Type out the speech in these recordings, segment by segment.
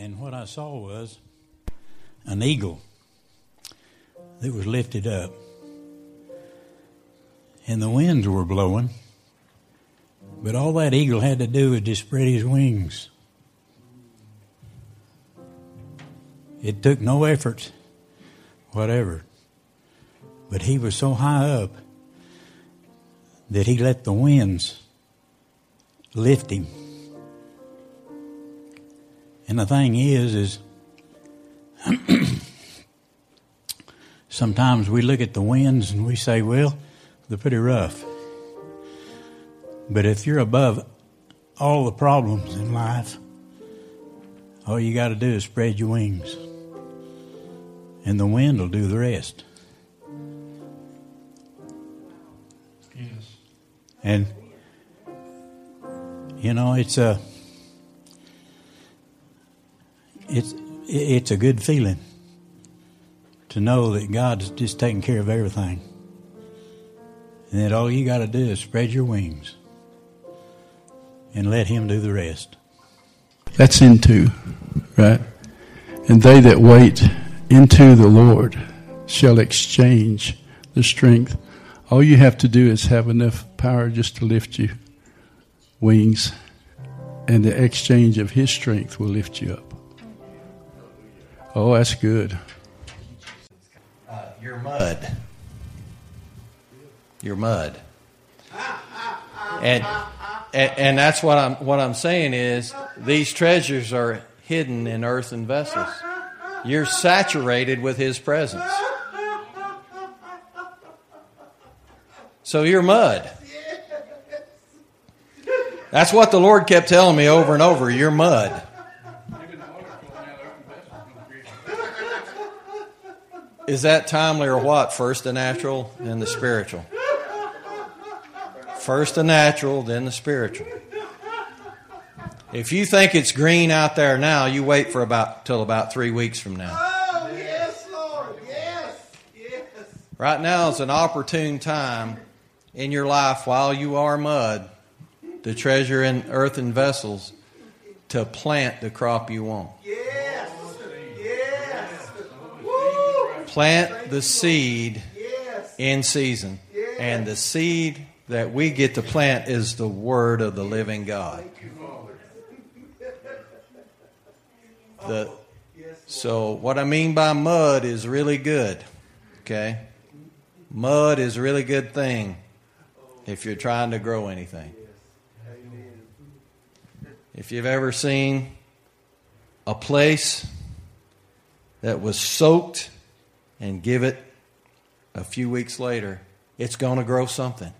And what I saw was an eagle that was lifted up. And the winds were blowing. But all that eagle had to do was just spread his wings. It took no effort, whatever. But he was so high up that he let the winds lift him. And the thing is, is sometimes we look at the winds and we say, well, they're pretty rough. But if you're above all the problems in life, all you got to do is spread your wings. And the wind will do the rest. Yes. And, you know, it's a, it's, it's a good feeling to know that God's just taking care of everything. And that all you got to do is spread your wings and let Him do the rest. That's into, right? And they that wait into the Lord shall exchange the strength. All you have to do is have enough power just to lift you wings, and the exchange of His strength will lift you up. Oh, that's good. Uh, you're mud. You're mud. And, and and that's what I'm what I'm saying is these treasures are hidden in earthen vessels. You're saturated with His presence. So you're mud. That's what the Lord kept telling me over and over. You're mud. Is that timely or what? First the natural, then the spiritual. First the natural, then the spiritual. If you think it's green out there now, you wait for about till about three weeks from now. Oh, yes, Lord. Yes. Yes. Right now is an opportune time in your life while you are mud, to treasure in earthen vessels, to plant the crop you want. Yes. Plant the seed in season. And the seed that we get to plant is the word of the living God. The, so, what I mean by mud is really good. Okay? Mud is a really good thing if you're trying to grow anything. If you've ever seen a place that was soaked and give it a few weeks later, it's going to grow something.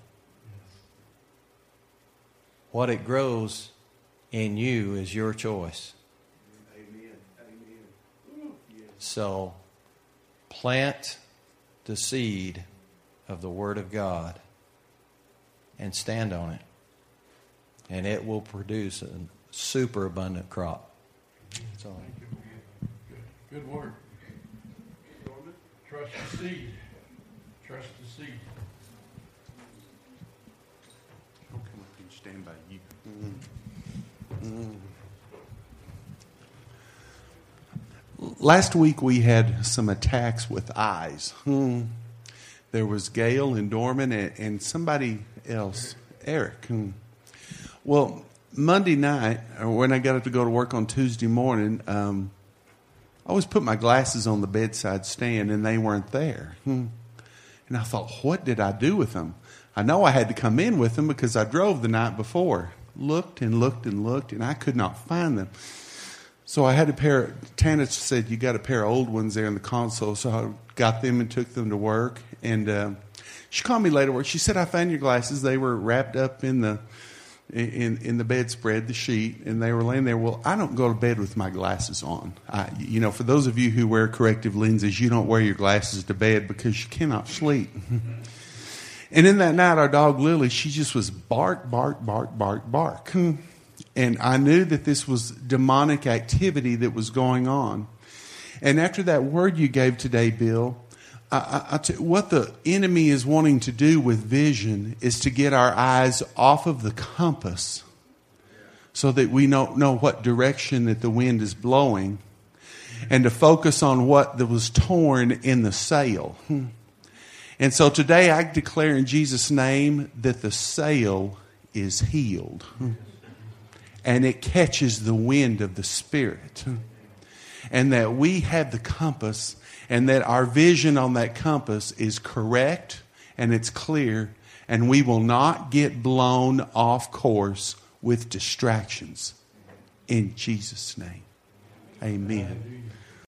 What it grows in you is your choice. So plant the seed of the Word of God and stand on it, and it will produce a super abundant crop. So, Good word. Trust the seed. Trust the seed. I'll come up and stand by you. Last week we had some attacks with eyes. Hmm. There was Gail and Dorman and, and somebody else, Eric. Hmm. Well, Monday night, when I got up to go to work on Tuesday morning, um, I always put my glasses on the bedside stand and they weren't there. Hmm. And I thought, what did I do with them? I know I had to come in with them because I drove the night before. Looked and looked and looked, and I could not find them. So I had a pair. Tana said you got a pair of old ones there in the console, so I got them and took them to work. And uh, she called me later. Work. She said I found your glasses. They were wrapped up in the in in the bedspread, the sheet, and they were laying there. Well, I don't go to bed with my glasses on. I, you know, for those of you who wear corrective lenses, you don't wear your glasses to bed because you cannot sleep. and in that night, our dog Lily, she just was bark, bark, bark, bark, bark. Hmm. And I knew that this was demonic activity that was going on. And after that word you gave today, Bill, What the enemy is wanting to do with vision is to get our eyes off of the compass so that we don't know what direction that the wind is blowing and to focus on what that was torn in the sail. And so today I declare in Jesus' name that the sail is healed. And it catches the wind of the Spirit. And that we have the compass and that our vision on that compass is correct and it's clear and we will not get blown off course with distractions. In Jesus' name. Amen.